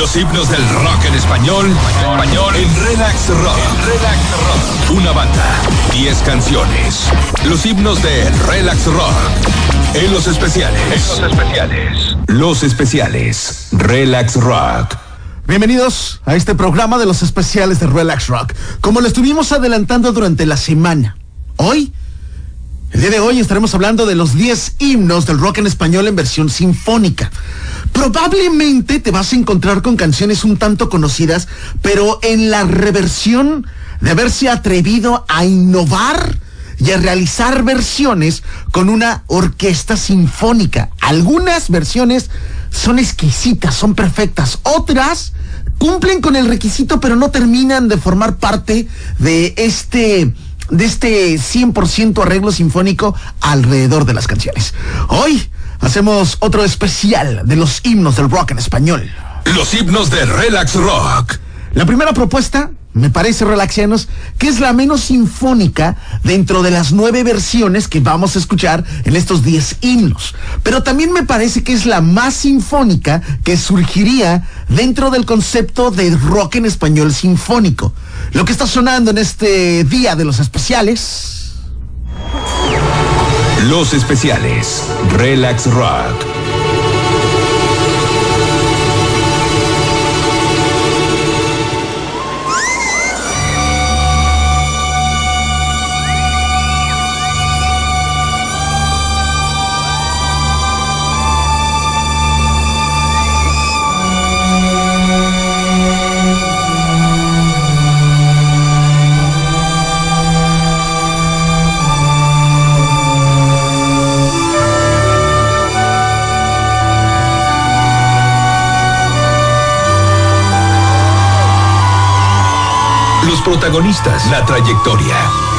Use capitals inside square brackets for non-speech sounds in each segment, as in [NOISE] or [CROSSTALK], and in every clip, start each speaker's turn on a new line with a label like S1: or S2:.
S1: Los himnos del rock en español, español en Relax Rock. Relax Rock. Una banda, 10 canciones. Los himnos de Relax Rock. En los especiales. En los especiales. Los especiales. Relax Rock.
S2: Bienvenidos a este programa de los especiales de Relax Rock. Como lo estuvimos adelantando durante la semana, hoy, el día de hoy estaremos hablando de los 10 himnos del rock en español en versión sinfónica. Probablemente te vas a encontrar con canciones un tanto conocidas, pero en la reversión de haberse atrevido a innovar y a realizar versiones con una orquesta sinfónica. Algunas versiones son exquisitas, son perfectas. Otras cumplen con el requisito, pero no terminan de formar parte de este de este 100% arreglo sinfónico alrededor de las canciones. Hoy hacemos otro especial de los himnos del rock en español.
S1: Los himnos de Relax Rock.
S2: La primera propuesta, me parece, relaxianos, que es la menos sinfónica dentro de las nueve versiones que vamos a escuchar en estos diez himnos. Pero también me parece que es la más sinfónica que surgiría dentro del concepto de rock en español sinfónico. Lo que está sonando en este día de los especiales.
S1: Los especiales. Relax Rock. Protagonistas, la trayectoria.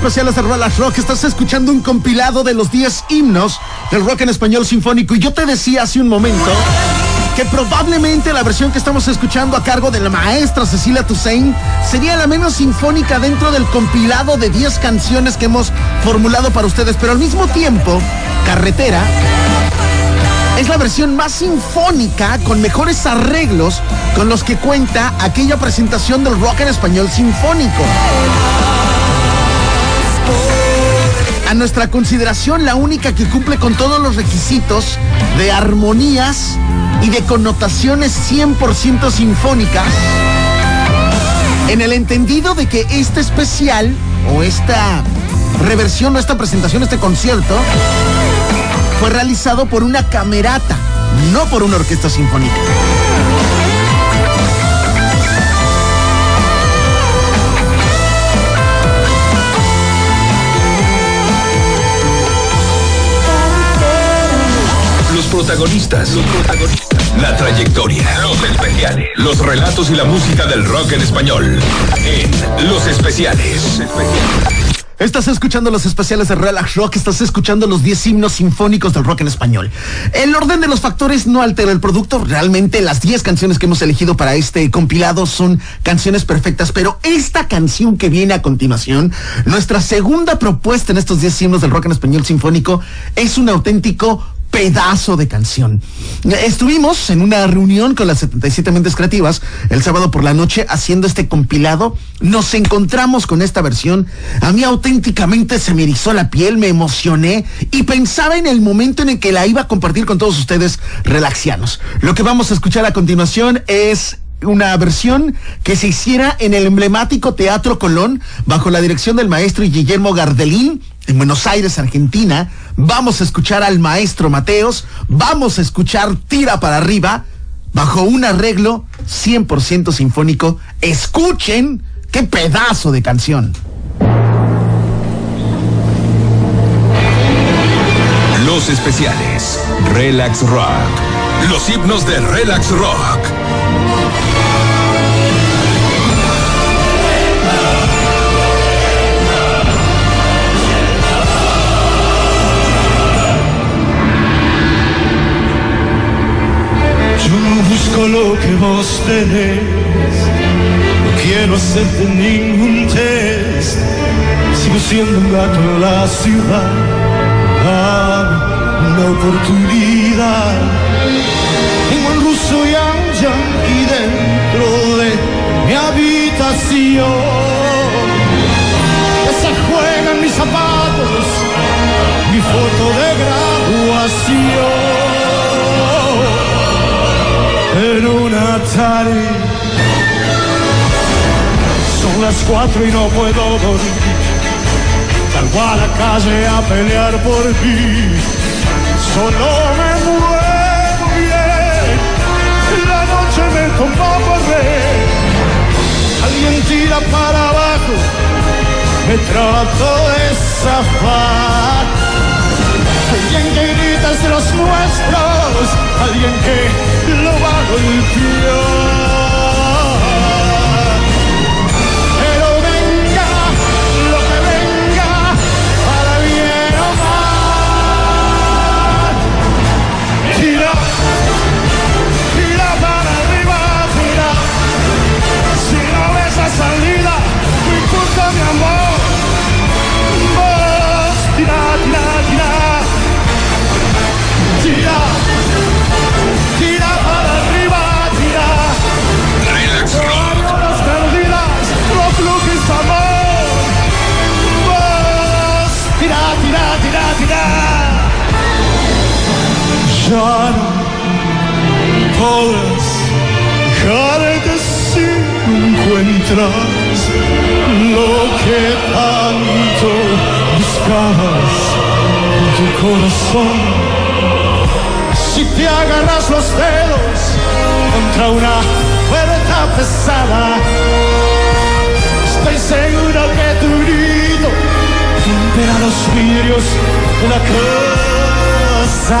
S1: Especiales
S2: de Relax Rock, estás escuchando un compilado de los 10 himnos del rock en español sinfónico. Y yo te decía hace un momento que probablemente la versión que estamos escuchando a cargo de la maestra Cecilia Toussaint sería la menos sinfónica dentro del compilado de 10 canciones que hemos formulado para ustedes, pero al mismo tiempo, Carretera es la versión más sinfónica con mejores arreglos con los que cuenta aquella presentación del rock en español sinfónico. A nuestra consideración, la única que cumple con todos los requisitos de armonías y de connotaciones 100% sinfónicas, en el entendido de que este especial o esta reversión o esta presentación, este concierto, fue realizado por una camerata, no por una orquesta sinfónica.
S1: Protagonistas, los protagonistas, la trayectoria, los especiales, los relatos y la música del rock en español. En Los Especiales.
S2: Estás escuchando los especiales de Relax Rock, estás escuchando los 10 himnos sinfónicos del rock en español. El orden de los factores no altera el producto, realmente las 10 canciones que hemos elegido para este compilado son canciones perfectas, pero esta canción que viene a continuación, nuestra segunda propuesta en estos 10 himnos del rock en español sinfónico, es un auténtico pedazo de canción. Estuvimos en una reunión con las 77 mentes creativas el sábado por la noche haciendo este compilado. Nos encontramos con esta versión. A mí auténticamente se me erizó la piel, me emocioné y pensaba en el momento en el que la iba a compartir con todos ustedes relaxianos. Lo que vamos a escuchar a continuación es una versión que se hiciera en el emblemático Teatro Colón bajo la dirección del maestro Guillermo Gardelín en Buenos Aires, Argentina. Vamos a escuchar al maestro Mateos, vamos a escuchar Tira para arriba bajo un arreglo 100% sinfónico. Escuchen qué pedazo de canción.
S1: Los especiales. Relax Rock. Los himnos de Relax Rock.
S3: Yo no busco lo que vos tenés, no quiero hacerte ningún test. Sigo siendo un gato en la ciudad, dame una oportunidad. Tengo el ruso y a un yankee dentro de mi habitación. Que se juegan mis zapatos, mi foto de graduación en una tarde. Son las cuatro y no puedo dormir. Salgo a la calle a pelear por ti. Solo me muevo bien. La noche me tomó por ver. Alguien tira para abajo. Me trato de zafar. Alguien que grita los nuestros, alguien que lo va a golpear. Dejarte si no encuentras lo que tanto buscabas en tu corazón. Si te agarras los dedos contra una puerta pesada, estoy seguro que tu grito romperá los vidrios una cosa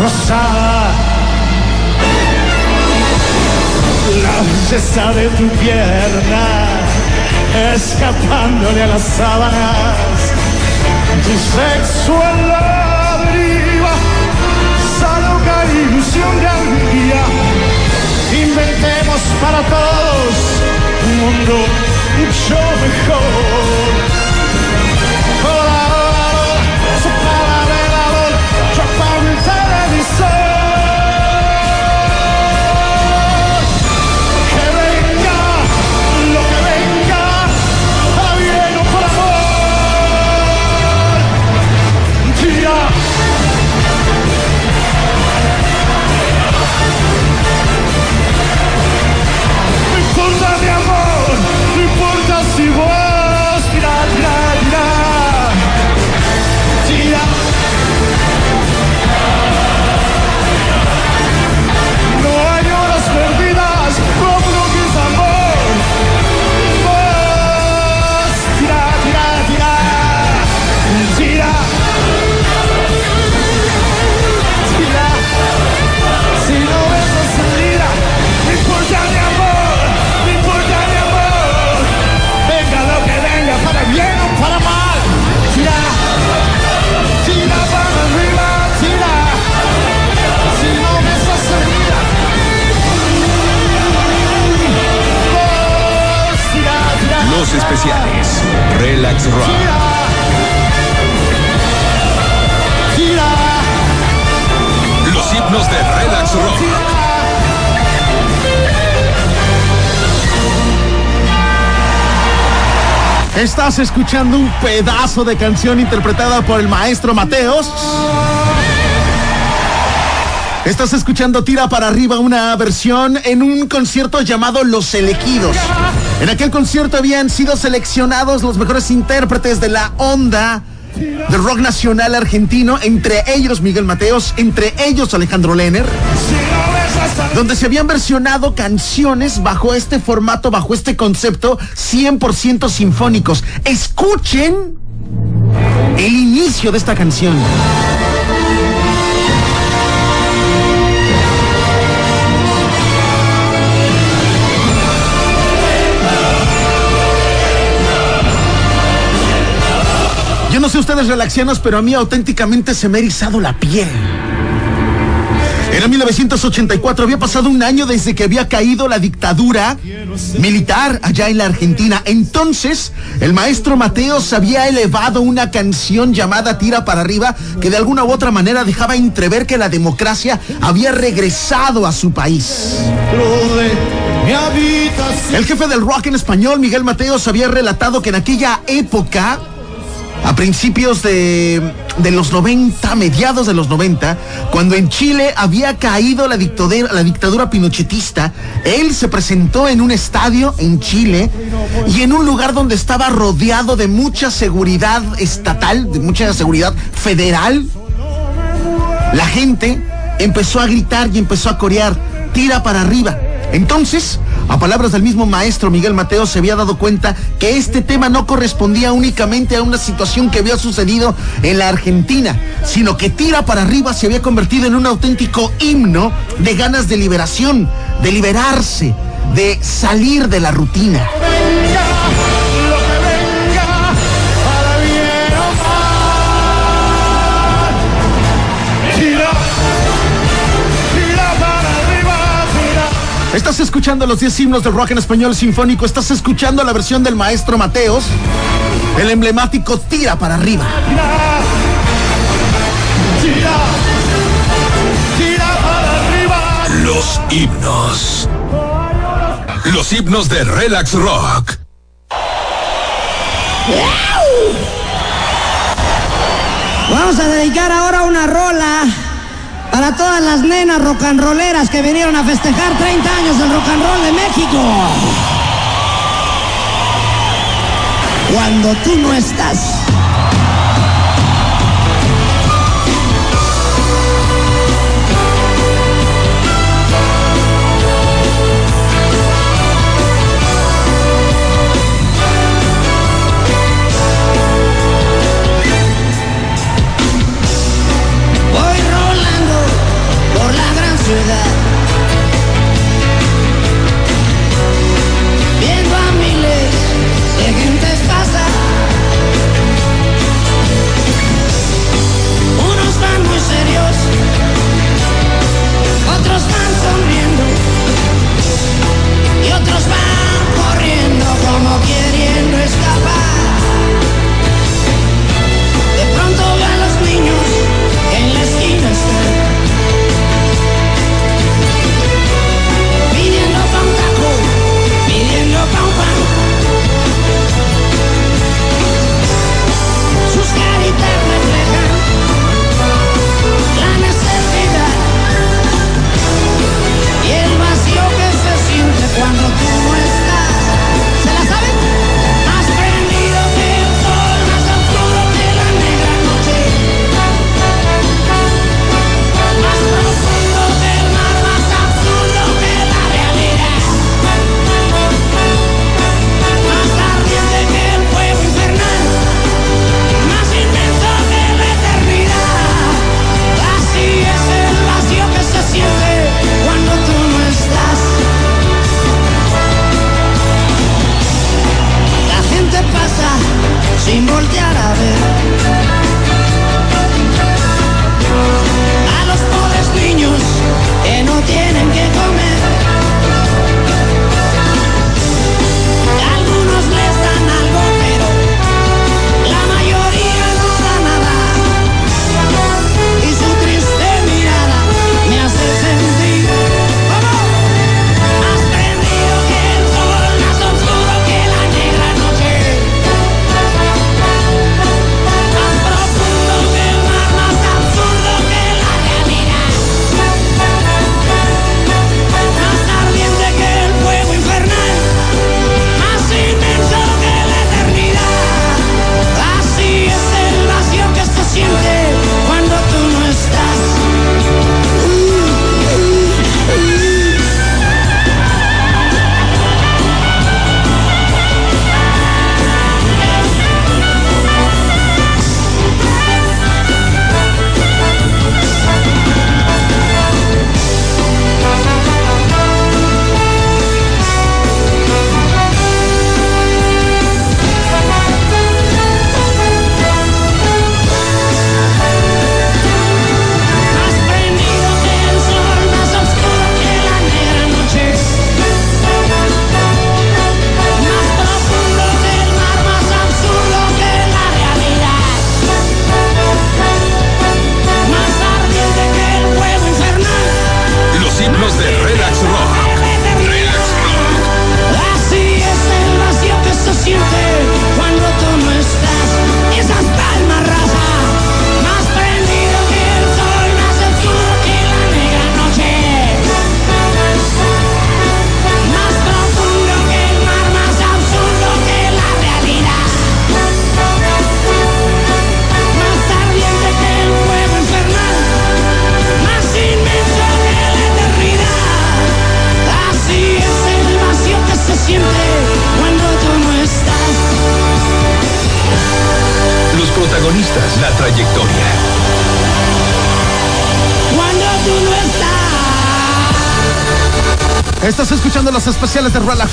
S3: rosada. La belleza de tu pierna, escapándole a las sábanas, tu sexo en la deriva, ilusión de algún día, inventemos para todos un mundo mucho mejor.
S1: Relax Rock. Los himnos de Relax Rock.
S2: Estás escuchando un pedazo de canción interpretada por el maestro Mateos. Estás escuchando Tira para arriba una versión en un concierto llamado Los Elegidos. En aquel concierto habían sido seleccionados los mejores intérpretes de la onda del rock nacional argentino, entre ellos Miguel Mateos, entre ellos Alejandro Lenner, donde se habían versionado canciones bajo este formato, bajo este concepto 100% sinfónicos. Escuchen el inicio de esta canción. Ustedes relaxianos, pero a mí auténticamente se me ha erizado la piel. Era 1984, había pasado un año desde que había caído la dictadura militar allá en la Argentina. Entonces, el maestro Mateos había elevado una canción llamada Tira para arriba que de alguna u otra manera dejaba entrever que la democracia había regresado a su país. El jefe del rock en español, Miguel Mateos, había relatado que en aquella época a principios de, de, los 90, mediados de los 90, cuando en Chile había caído la dictadura, la dictadura pinochetista, él se presentó en un estadio en Chile y en un lugar donde estaba rodeado de mucha seguridad estatal, de mucha seguridad federal. La gente empezó a gritar y empezó a corear, tira para arriba. Entonces, a palabras del mismo maestro Miguel Mateo, se había dado cuenta que este tema no correspondía únicamente a una situación que había sucedido en la Argentina, sino que tira para arriba se había convertido en un auténtico himno de ganas de liberación, de liberarse, de salir de la rutina. Estás escuchando los 10 himnos del rock en español sinfónico. Estás escuchando la versión del maestro Mateos. El emblemático Tira para arriba.
S3: Tira, tira para arriba.
S1: Los himnos. Los himnos de Relax Rock.
S4: Vamos a dedicar ahora una rola para todas las nenas rock and que vinieron a festejar 30 años del rock and roll de México. Cuando tú no estás.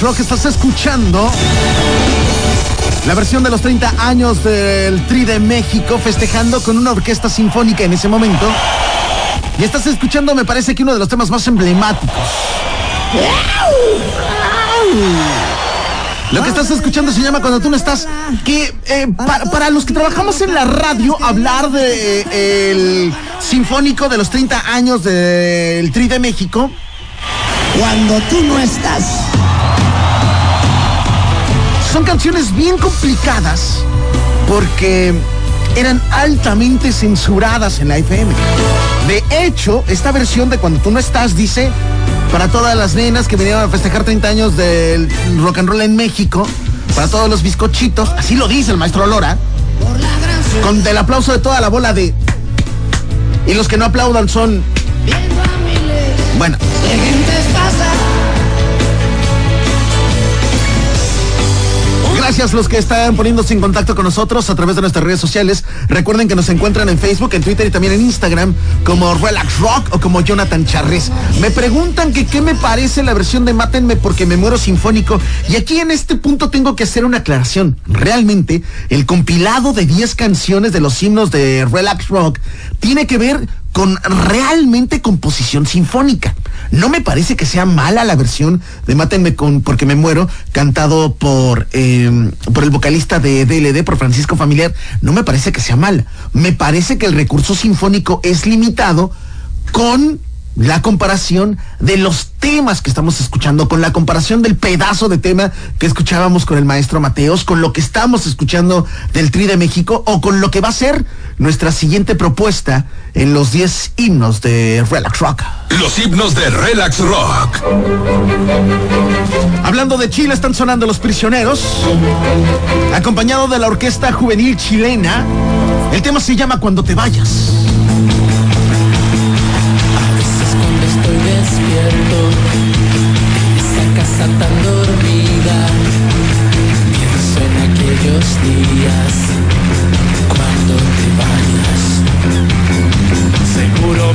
S2: Rock, estás escuchando la versión de los 30 años del Tri de México, festejando con una orquesta sinfónica en ese momento. Y estás escuchando, me parece que uno de los temas más emblemáticos. Lo que estás escuchando se llama Cuando tú no estás. Que eh, pa- para los que trabajamos en la radio, hablar de eh, el sinfónico de los 30 años del Tri de México.
S4: Cuando tú no estás.
S2: Son canciones bien complicadas porque eran altamente censuradas en la FM. De hecho, esta versión de Cuando tú no estás dice para todas las nenas que vinieron a festejar 30 años del rock and roll en México, para todos los bizcochitos, así lo dice el maestro Lora, con el aplauso de toda la bola de... Y los que no aplaudan son... Bueno, Gracias los que están poniéndose en contacto con nosotros a través de nuestras redes sociales. Recuerden que nos encuentran en Facebook, en Twitter y también en Instagram como Relax Rock o como Jonathan Charres. Me preguntan que qué me parece la versión de Mátenme porque me muero sinfónico. Y aquí en este punto tengo que hacer una aclaración. Realmente, el compilado de 10 canciones de los himnos de Relax Rock tiene que ver con realmente composición sinfónica. No me parece que sea mala la versión de Mátenme con porque me muero, cantado por, eh, por el vocalista de DLD, por Francisco Familiar. No me parece que sea mala. Me parece que el recurso sinfónico es limitado con la comparación de los temas que estamos escuchando, con la comparación del pedazo de tema que escuchábamos con el maestro Mateos, con lo que estamos escuchando del Tri de México o con lo que va a ser nuestra siguiente propuesta en los 10 himnos de Relax Rock.
S1: Los himnos de Relax Rock.
S2: Hablando de Chile, están sonando Los Prisioneros, acompañado de la Orquesta Juvenil Chilena. El tema se llama Cuando te vayas.
S5: A veces cuando estoy despierto, esa casa tan dormida, pienso en aquellos días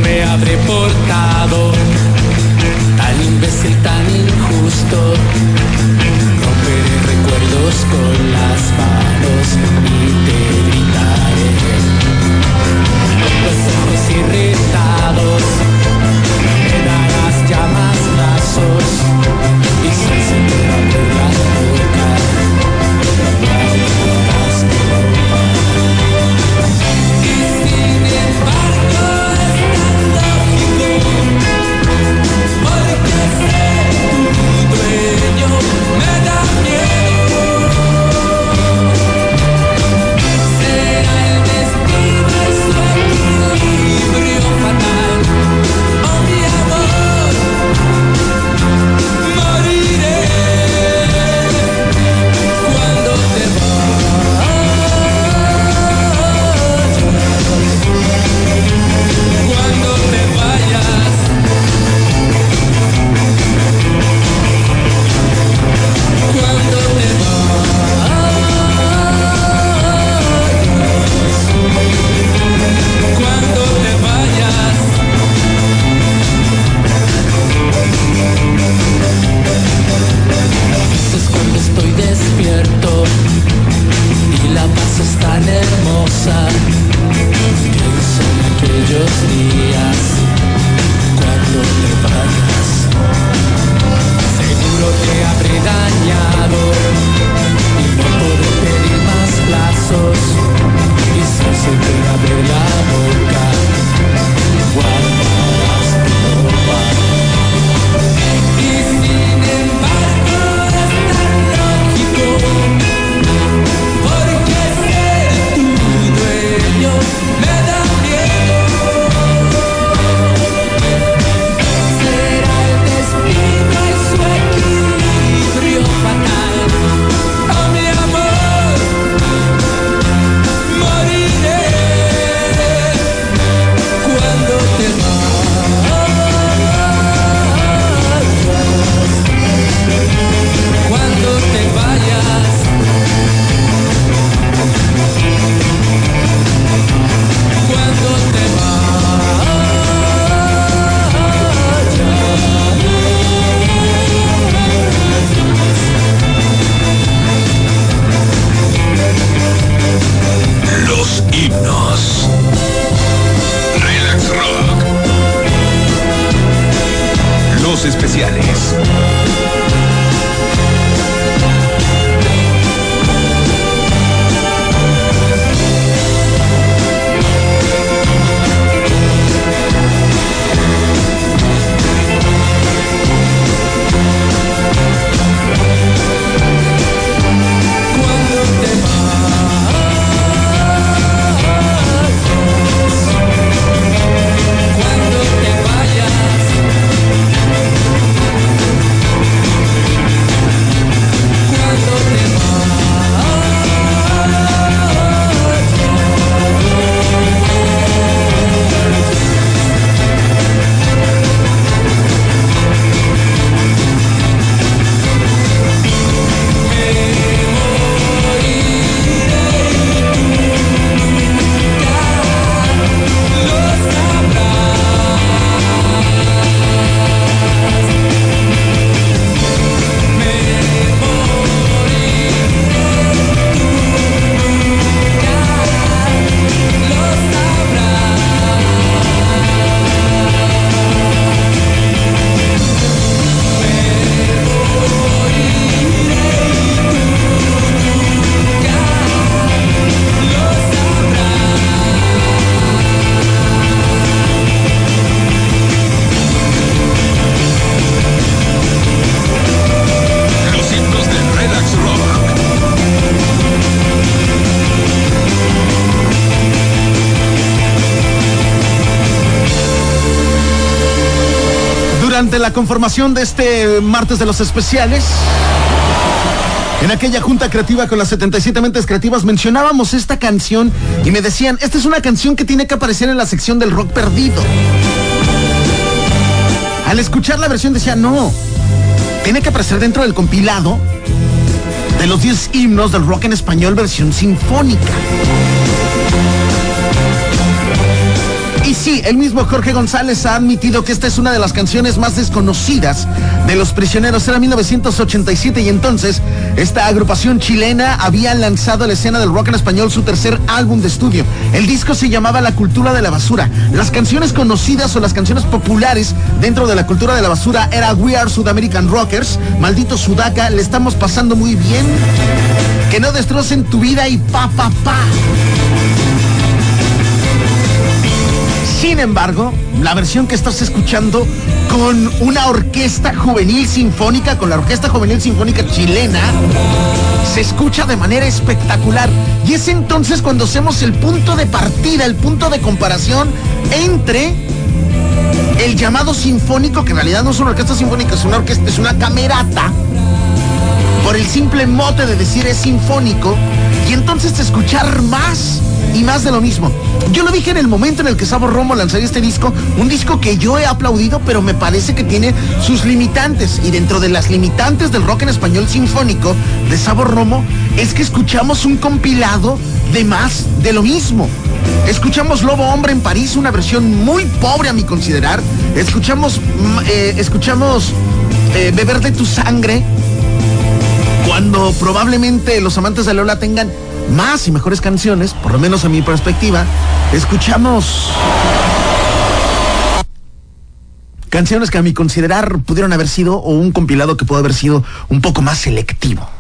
S5: me habré portado tan imbécil, tan injusto. Romperé recuerdos con las manos y te gritaré. Los ojos irritados, la
S2: conformación de este martes de los especiales. En aquella junta creativa con las 77 mentes creativas mencionábamos esta canción y me decían, esta es una canción que tiene que aparecer en la sección del rock perdido. Al escuchar la versión decía, no, tiene que aparecer dentro del compilado de los 10 himnos del rock en español versión sinfónica. Y sí, el mismo Jorge González ha admitido que esta es una de las canciones más desconocidas de Los Prisioneros. Era 1987 y entonces esta agrupación chilena había lanzado a la escena del rock en español su tercer álbum de estudio. El disco se llamaba La Cultura de la Basura. Las canciones conocidas o las canciones populares dentro de la cultura de la basura era We Are South American Rockers, Maldito Sudaca, Le Estamos Pasando Muy Bien, Que No Destrocen Tu Vida y Pa Pa Pa. Sin embargo, la versión que estás escuchando con una orquesta juvenil sinfónica, con la Orquesta Juvenil Sinfónica Chilena, se escucha de manera espectacular. Y es entonces cuando hacemos el punto de partida, el punto de comparación entre el llamado sinfónico, que en realidad no es una orquesta sinfónica, es una orquesta, es una camerata, por el simple mote de decir es sinfónico, y entonces escuchar más y más de lo mismo. Yo lo dije en el momento en el que Sabo Romo lanzaría este disco, un disco que yo he aplaudido, pero me parece que tiene sus limitantes. Y dentro de las limitantes del rock en español sinfónico de Sabo Romo, es que escuchamos un compilado de más de lo mismo. Escuchamos Lobo Hombre en París, una versión muy pobre a mi considerar. Escuchamos, mm, eh, escuchamos eh, Beber de tu sangre, cuando probablemente los amantes de Lola tengan más y mejores canciones, por lo menos a mi perspectiva, escuchamos canciones que a mi considerar pudieron haber sido o un compilado que pudo haber sido un poco más selectivo.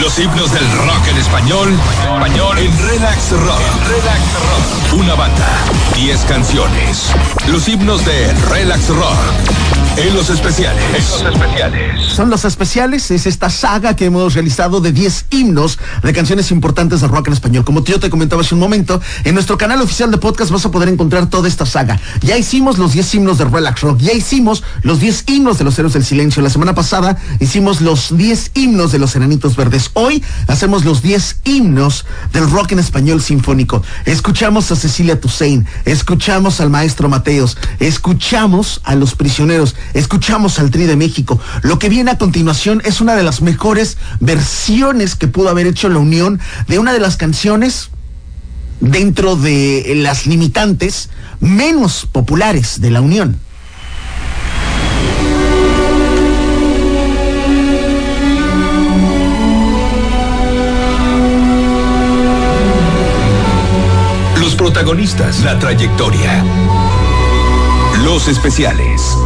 S1: Los himnos del rock en español, español en Relax Rock. Relax Rock. Una banda, 10 canciones. Los himnos de Relax Rock. En los especiales. En los especiales.
S2: Son los especiales, es esta saga que hemos realizado de 10 himnos de canciones importantes de rock en español. Como yo te comentaba hace un momento, en nuestro canal oficial de podcast vas a poder encontrar toda esta saga. Ya hicimos los 10 himnos de Relax Rock, ya hicimos los 10 himnos de los Héroes del Silencio. La semana pasada hicimos los 10 himnos de los Enanitos Verdes. Hoy hacemos los 10 himnos del rock en español sinfónico. Escuchamos a Cecilia Toussaint, escuchamos al maestro Mateos, escuchamos a los prisioneros, escuchamos al Tri de México. Lo que viene a continuación es una de las mejores versiones que pudo haber hecho la Unión de una de las canciones dentro de las limitantes menos populares de la Unión.
S1: Protagonistas, la trayectoria. Los especiales.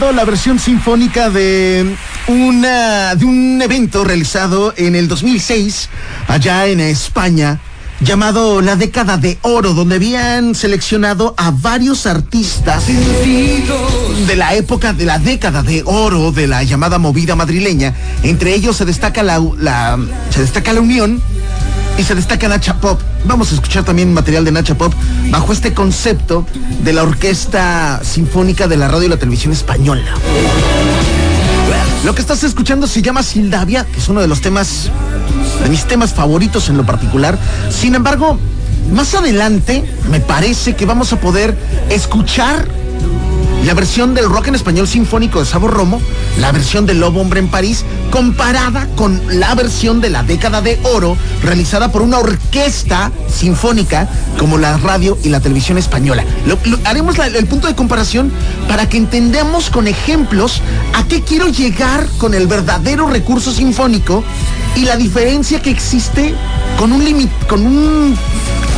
S2: La versión sinfónica de una de un evento realizado en el 2006 allá en España llamado La década de oro donde habían seleccionado a varios artistas de la época de la década de oro de la llamada movida madrileña. Entre ellos se destaca la, la- se destaca la Unión y se destaca Nacha Pop. Vamos a escuchar también material de Nacha Pop bajo este concepto de la Orquesta Sinfónica de la Radio y la Televisión Española. Lo que estás escuchando se llama Sildavia, que es uno de los temas, de mis temas favoritos en lo particular. Sin embargo, más adelante me parece que vamos a poder escuchar la versión del rock en español sinfónico de Sabo Romo, la versión del Lobo Hombre en París, comparada con la versión de la década de oro realizada por una orquesta sinfónica como la radio y la televisión española. Haremos el punto de comparación para que entendamos con ejemplos a qué quiero llegar con el verdadero recurso sinfónico y la diferencia que existe con un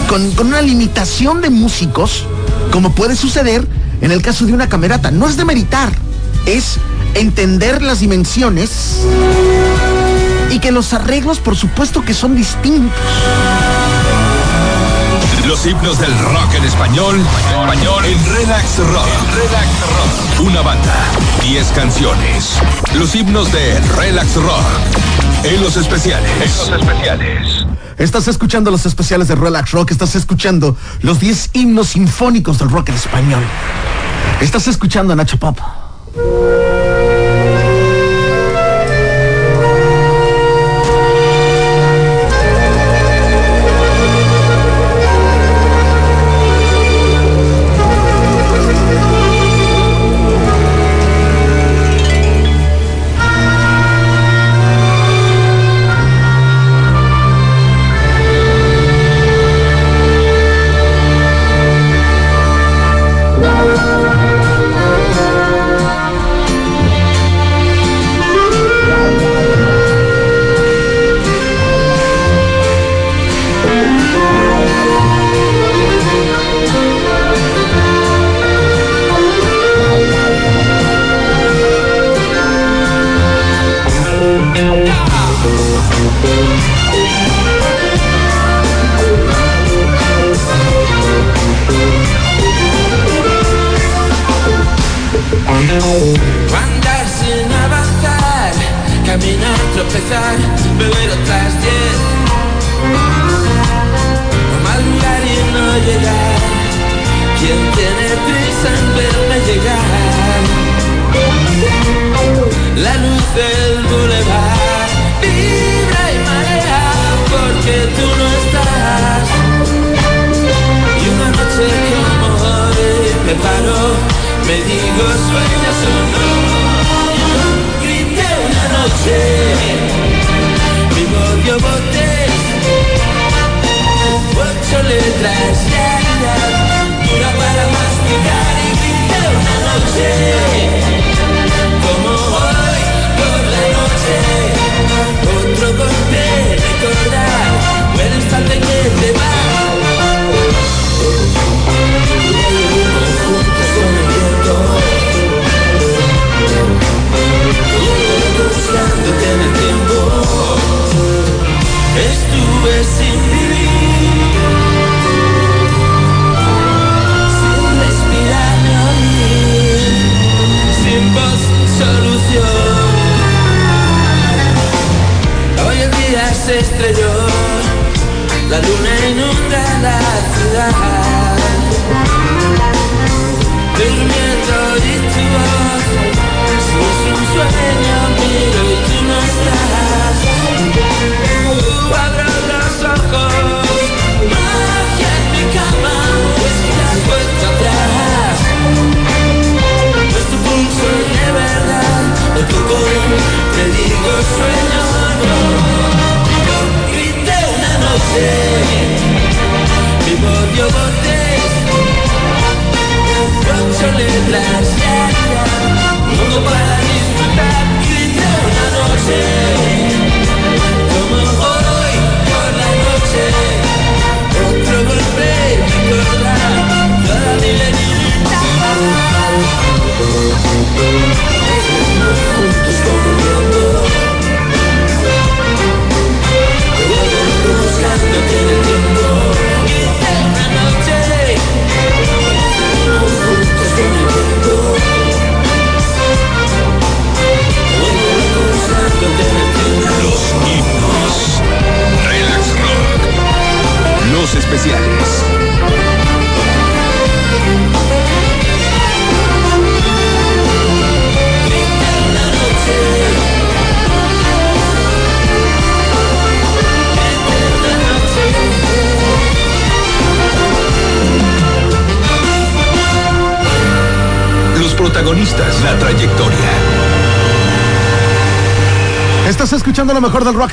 S2: con una limitación de músicos, como puede suceder en el caso de una camerata. No es de meritar, es entender las dimensiones y que los arreglos, por supuesto, que son distintos.
S1: Los himnos del rock en español. Español en Relax Rock. Relax Rock. Una banda. 10 canciones. Los himnos de Relax Rock. En los especiales. En los especiales.
S2: Estás escuchando los especiales de Relax Rock, estás escuchando los 10 himnos sinfónicos del rock en español. Estás escuchando a Nacho Pop.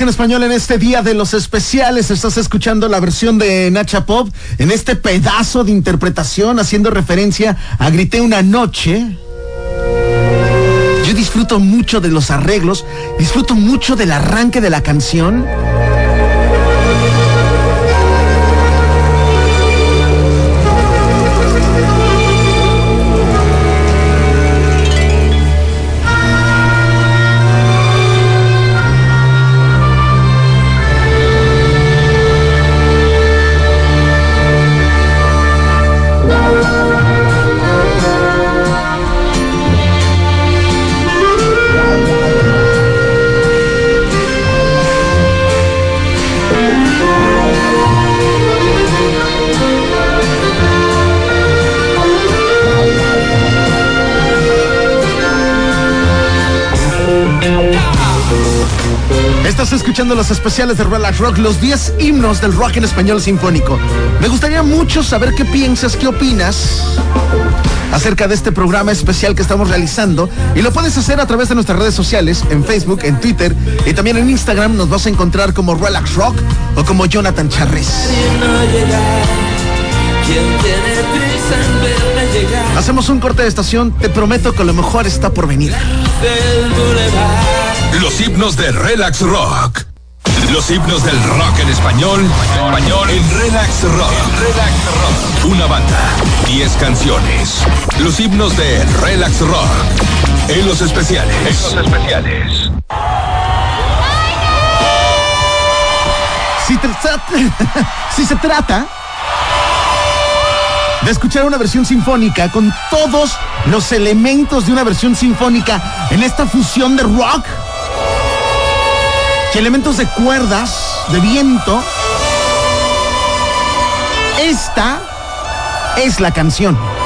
S5: En
S2: español en este día de los especiales. Estás escuchando la versión de Nacha Pop en este pedazo de interpretación haciendo referencia a Grité una noche. Yo disfruto mucho de los arreglos, disfruto mucho del arranque de la canción. Los especiales de Relax Rock, los 10 himnos del rock en español sinfónico. Me gustaría mucho saber qué piensas, qué opinas acerca de este programa especial que estamos realizando y lo puedes hacer a través de nuestras redes sociales, en Facebook, en Twitter y también en Instagram nos vas a encontrar como Relax Rock o como Jonathan Charres.
S5: no llegar ¿Quién tiene prisa en verme llegar?
S2: Hacemos un corte de estación, te prometo que lo mejor está por venir.
S1: Los himnos de Relax Rock. Los himnos del rock en español, español en Relax Rock. Relax Rock. Una banda, 10 canciones. Los himnos de Relax Rock. En los especiales. En los especiales.
S2: Si, [LAUGHS] si se trata de escuchar una versión sinfónica con todos los elementos de una versión sinfónica en esta fusión de rock y elementos de cuerdas, de viento. Esta es la canción.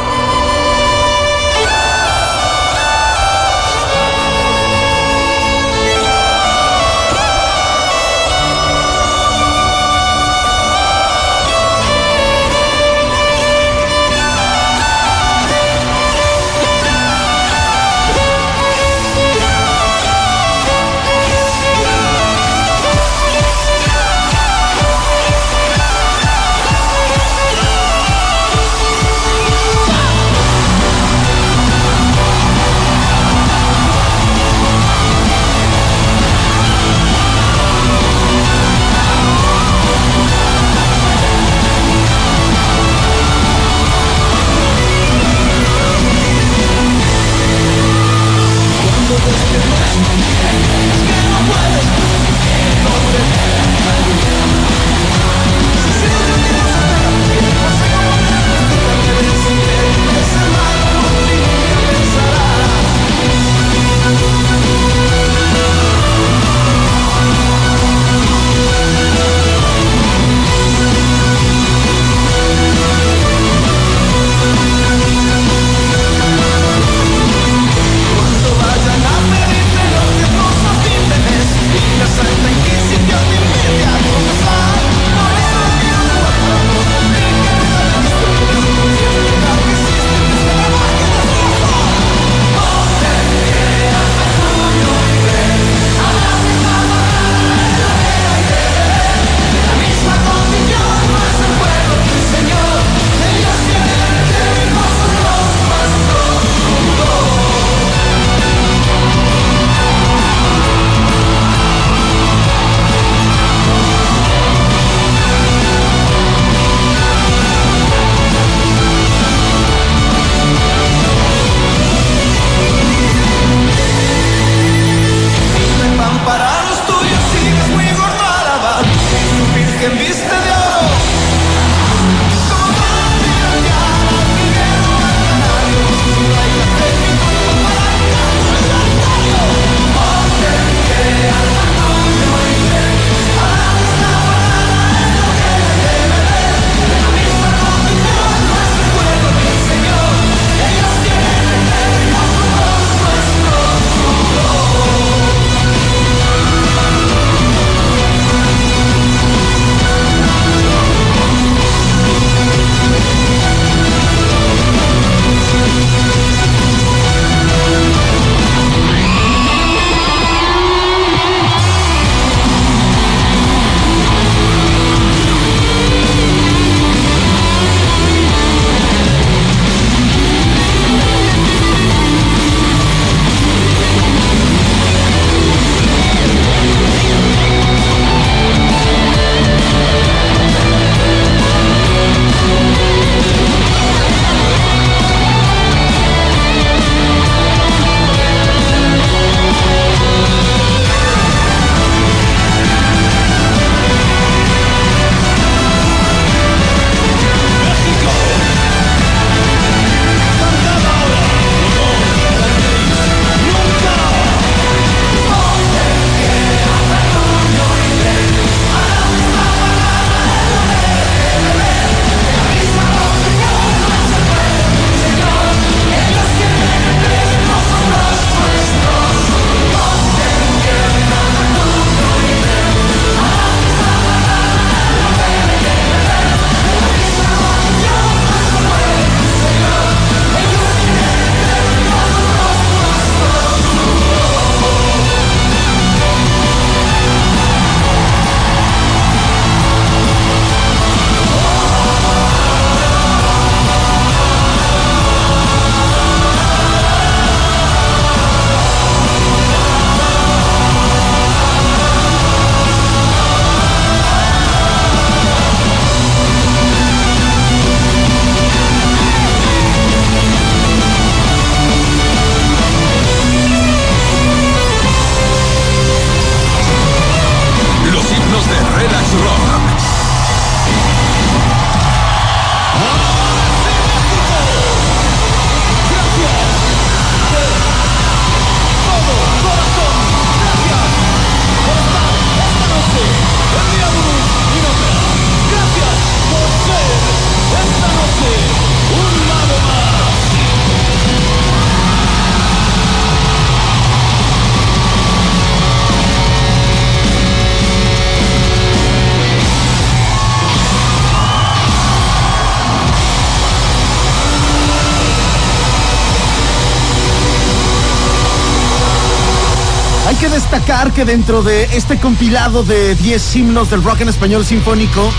S2: Que dentro de este compilado de 10 himnos del rock en español sinfónico,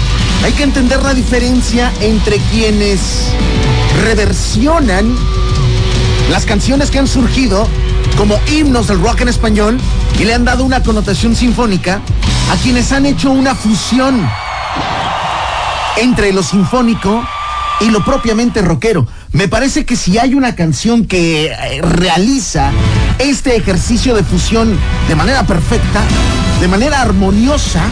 S2: hay que entender la diferencia entre quienes reversionan las canciones que han surgido como himnos del rock en español y le han dado una connotación sinfónica a quienes han hecho una fusión entre lo sinfónico y lo propiamente rockero. Me parece que si hay una canción que eh, realiza este ejercicio de fusión de manera perfecta, de manera armoniosa,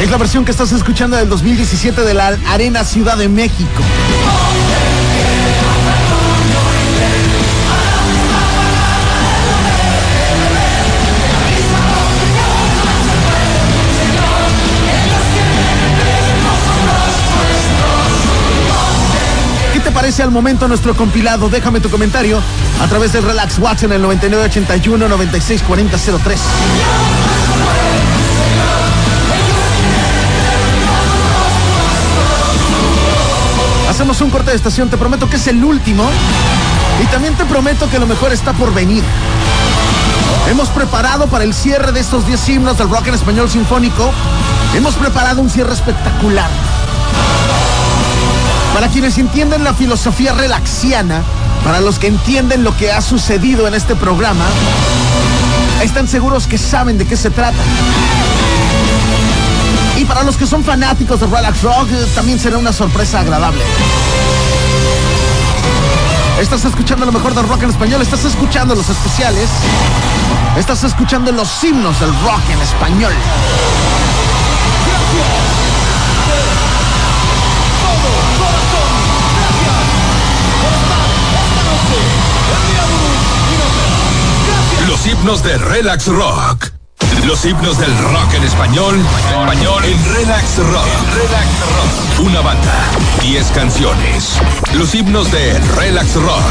S2: es la versión que estás escuchando del 2017 de la Arena Ciudad de México. ¿Qué te parece al momento nuestro compilado? Déjame tu comentario a través del Relax Watch en el 9981 964003. Hacemos un corte de estación, te prometo que es el último. Y también te prometo que lo mejor está por venir. Hemos preparado para el cierre de estos 10 himnos del rock en español sinfónico. Hemos preparado un cierre espectacular. Para quienes entienden la filosofía relaxiana, para los que entienden lo que ha sucedido en este programa, están seguros que saben de qué se trata. Y para los que son fanáticos de Relax Rock, también será una sorpresa agradable. Estás escuchando lo mejor del rock en español, estás escuchando los especiales, estás escuchando los himnos del rock en español.
S1: Los himnos de Relax Rock. Los himnos del rock en español, español en Relax Rock. Relax Rock. Una banda, 10 canciones. Los himnos de Relax Rock.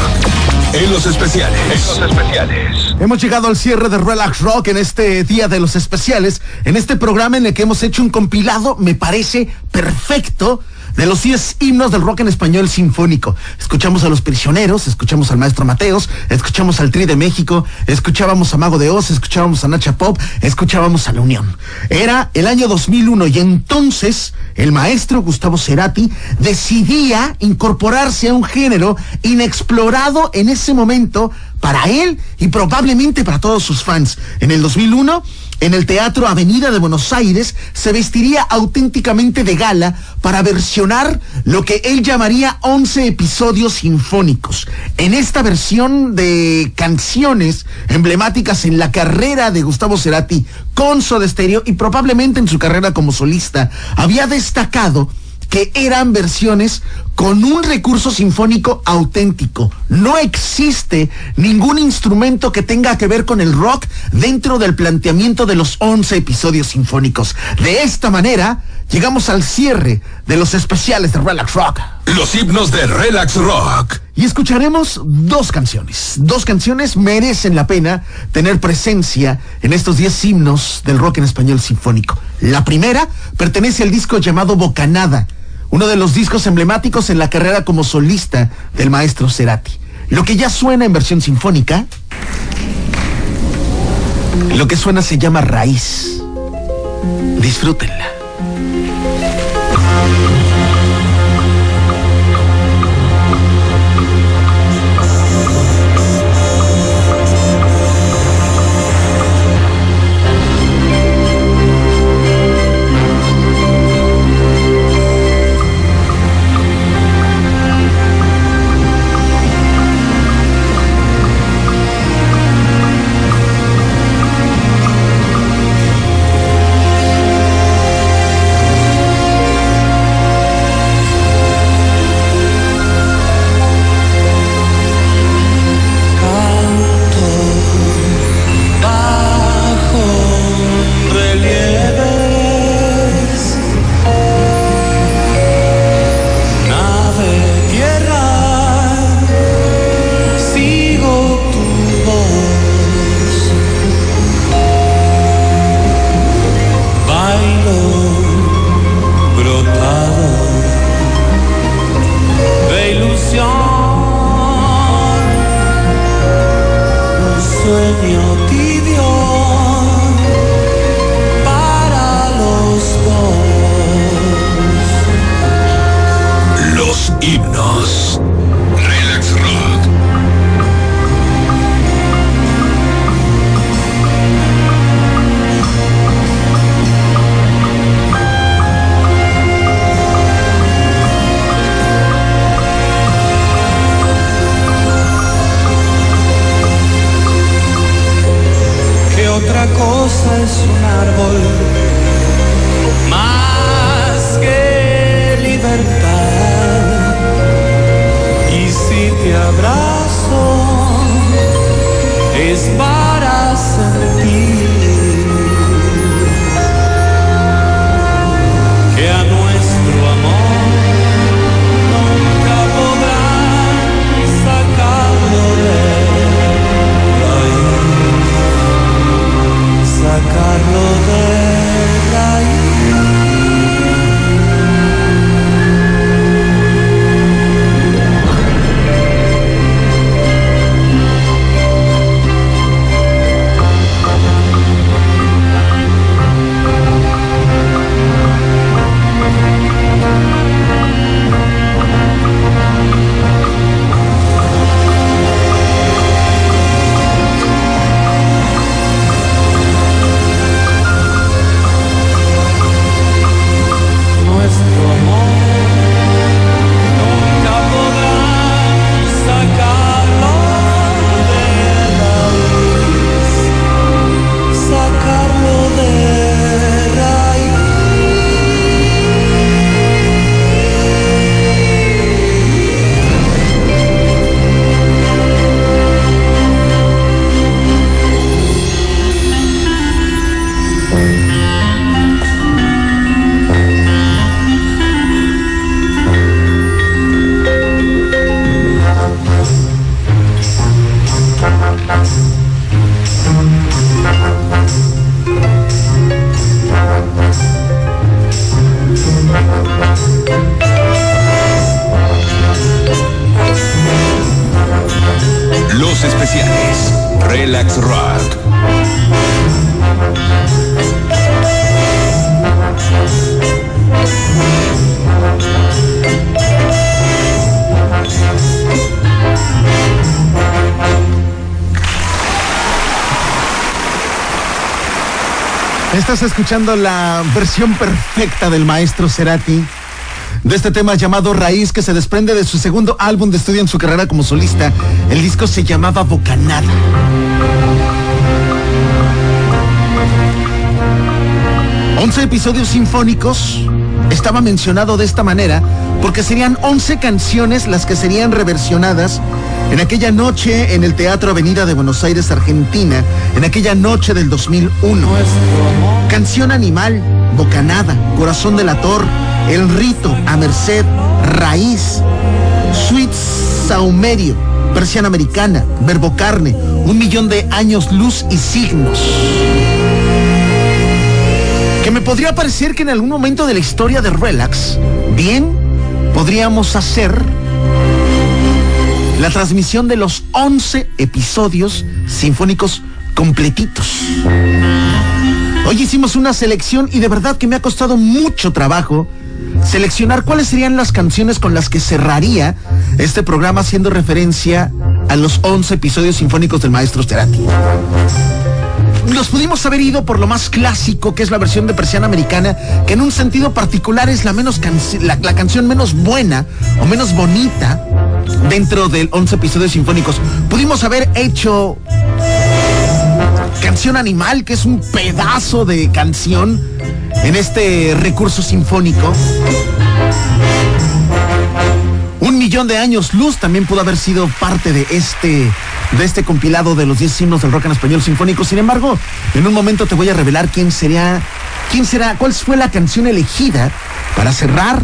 S1: En los especiales. En los especiales.
S2: Hemos llegado al cierre de Relax Rock en este día de los especiales, en este programa en el que hemos hecho un compilado, me parece perfecto, de los 10 himnos del rock en español sinfónico. Escuchamos a Los Prisioneros, escuchamos al Maestro Mateos, escuchamos al Tri de México, escuchábamos a Mago de Oz, escuchábamos a Nacha Pop, escuchábamos a La Unión. Era el año 2001 y entonces el maestro Gustavo Cerati decidía incorporarse a un género inexplorado en ese momento para él y probablemente para todos sus fans. En el 2001, en el Teatro Avenida de Buenos Aires, se vestiría auténticamente de gala para versionar lo que él llamaría 11 episodios sinfónicos. En esta versión de canciones emblemáticas en la carrera de Gustavo Cerati con Soda Stereo y probablemente en su carrera como solista, había destacado que eran versiones con un recurso sinfónico auténtico. No existe ningún instrumento que tenga que ver con el rock dentro del planteamiento de los 11 episodios sinfónicos. De esta manera, llegamos al cierre de los especiales de Relax Rock.
S1: Los himnos de Relax Rock.
S2: Y escucharemos dos canciones. Dos canciones merecen la pena tener presencia en estos 10 himnos del rock en español sinfónico. La primera pertenece al disco llamado Bocanada, uno de los discos emblemáticos en la carrera como solista del maestro Cerati. Lo que ya suena en versión sinfónica, lo que suena se llama Raíz. Disfrútenla. Escuchando la versión perfecta del maestro Cerati de este tema llamado Raíz que se desprende de su segundo álbum de estudio en su carrera como solista. El disco se llamaba Bocanada. Once episodios sinfónicos. Estaba mencionado de esta manera porque serían 11 canciones las que serían reversionadas en aquella noche en el Teatro Avenida de Buenos Aires, Argentina, en aquella noche del 2001. Canción Animal, Bocanada, Corazón del Ator, El Rito, A Merced, Raíz, Sweet Saumerio, Persiana Americana, Verbo Carne, Un Millón de Años Luz y Signos. Que me podría parecer que en algún momento de la historia de Relax, bien, podríamos hacer la transmisión de los 11 episodios sinfónicos completitos. Hoy hicimos una selección y de verdad que me ha costado mucho trabajo seleccionar cuáles serían las canciones con las que cerraría este programa haciendo referencia a los 11 episodios sinfónicos del maestro Cerati. Nos pudimos haber ido por lo más clásico, que es la versión de Persiana Americana, que en un sentido particular es la, menos la canción menos buena o menos bonita dentro del 11 episodios sinfónicos. Pudimos haber hecho Animal, que es un pedazo de canción en este recurso sinfónico. Un millón de años luz también pudo haber sido parte de este, de este compilado de los 10 himnos del rock en español sinfónico. Sin embargo, en un momento te voy a revelar quién sería, quién será, cuál fue la canción elegida para cerrar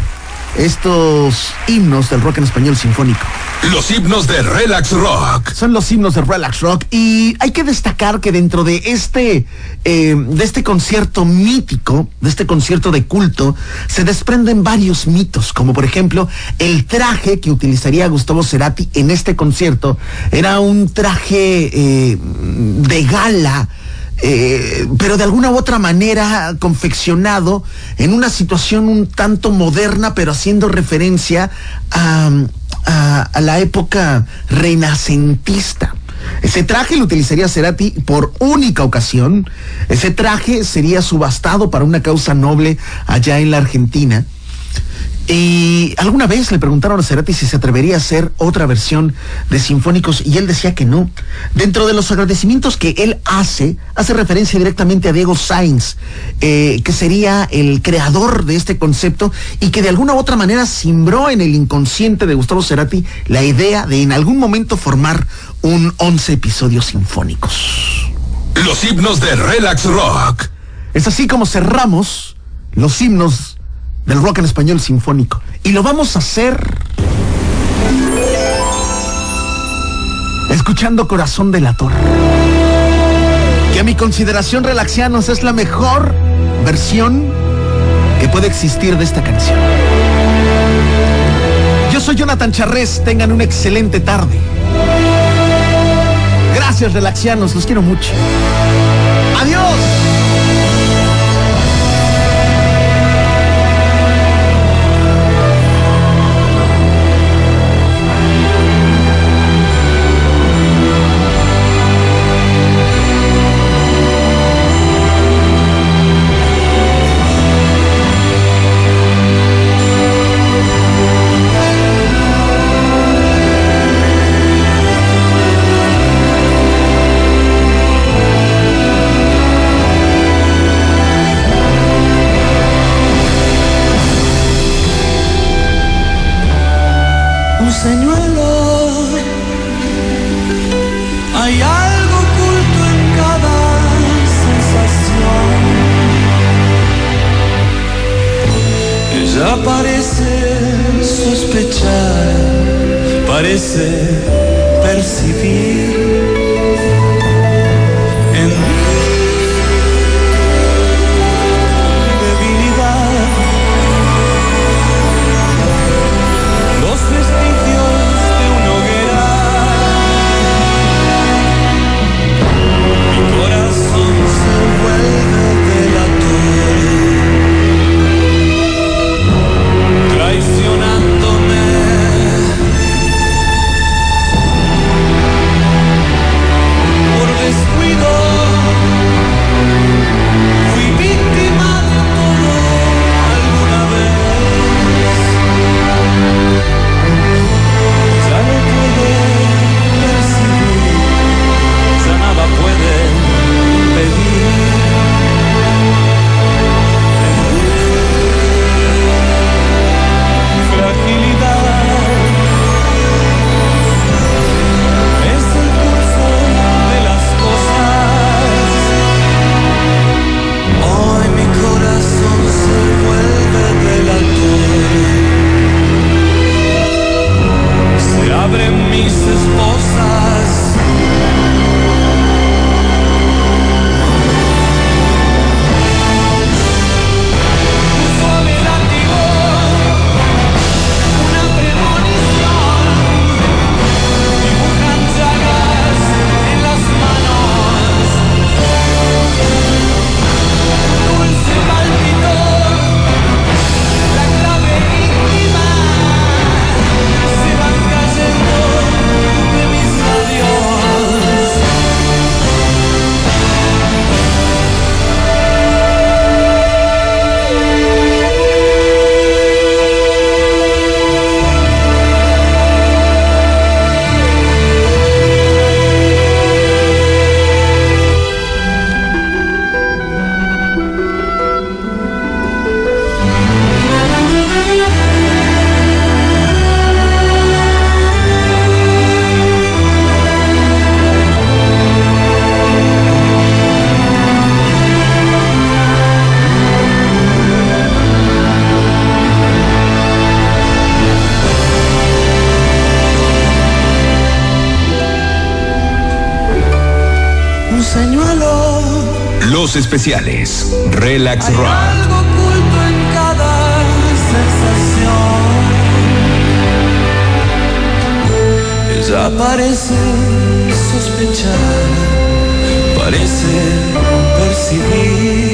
S2: estos himnos del rock en español sinfónico.
S1: Los himnos de Relax Rock.
S2: Son los himnos de Relax Rock y hay que destacar que dentro de este, eh, de este concierto mítico, de este concierto de culto, se desprenden varios mitos, como por ejemplo el traje que utilizaría Gustavo Cerati en este concierto era un traje eh, de gala eh, pero de alguna u otra manera confeccionado en una situación un tanto moderna, pero haciendo referencia a, a, la época renacentista. Ese traje lo utilizaría Cerati por única ocasión. Ese traje sería subastado para una causa noble allá en la Argentina. Y alguna vez le preguntaron a Cerati si se atrevería a hacer otra versión de Sinfónicos y él decía que no. Dentro de los agradecimientos que él hace, hace referencia directamente a Diego Sainz, eh, que sería el creador de este concepto y que de alguna u otra manera simbró en el inconsciente de Gustavo Cerati la idea de en algún momento formar un 11 episodios sinfónicos.
S1: Los himnos de Relax Rock.
S2: Es así como cerramos los himnos del rock en español sinfónico. Y lo vamos a hacer escuchando Corazón de la Torre. Que a mi consideración, Relaxianos, es la mejor versión que puede existir de esta canción. Yo soy Jonathan Charrés, tengan una excelente tarde. Gracias, Relaxianos, los quiero mucho. Adiós.
S1: Especiales. Relax
S5: Hay
S1: Rock.
S5: algo oculto en cada sensación. Ella parece sospechar, parece percibir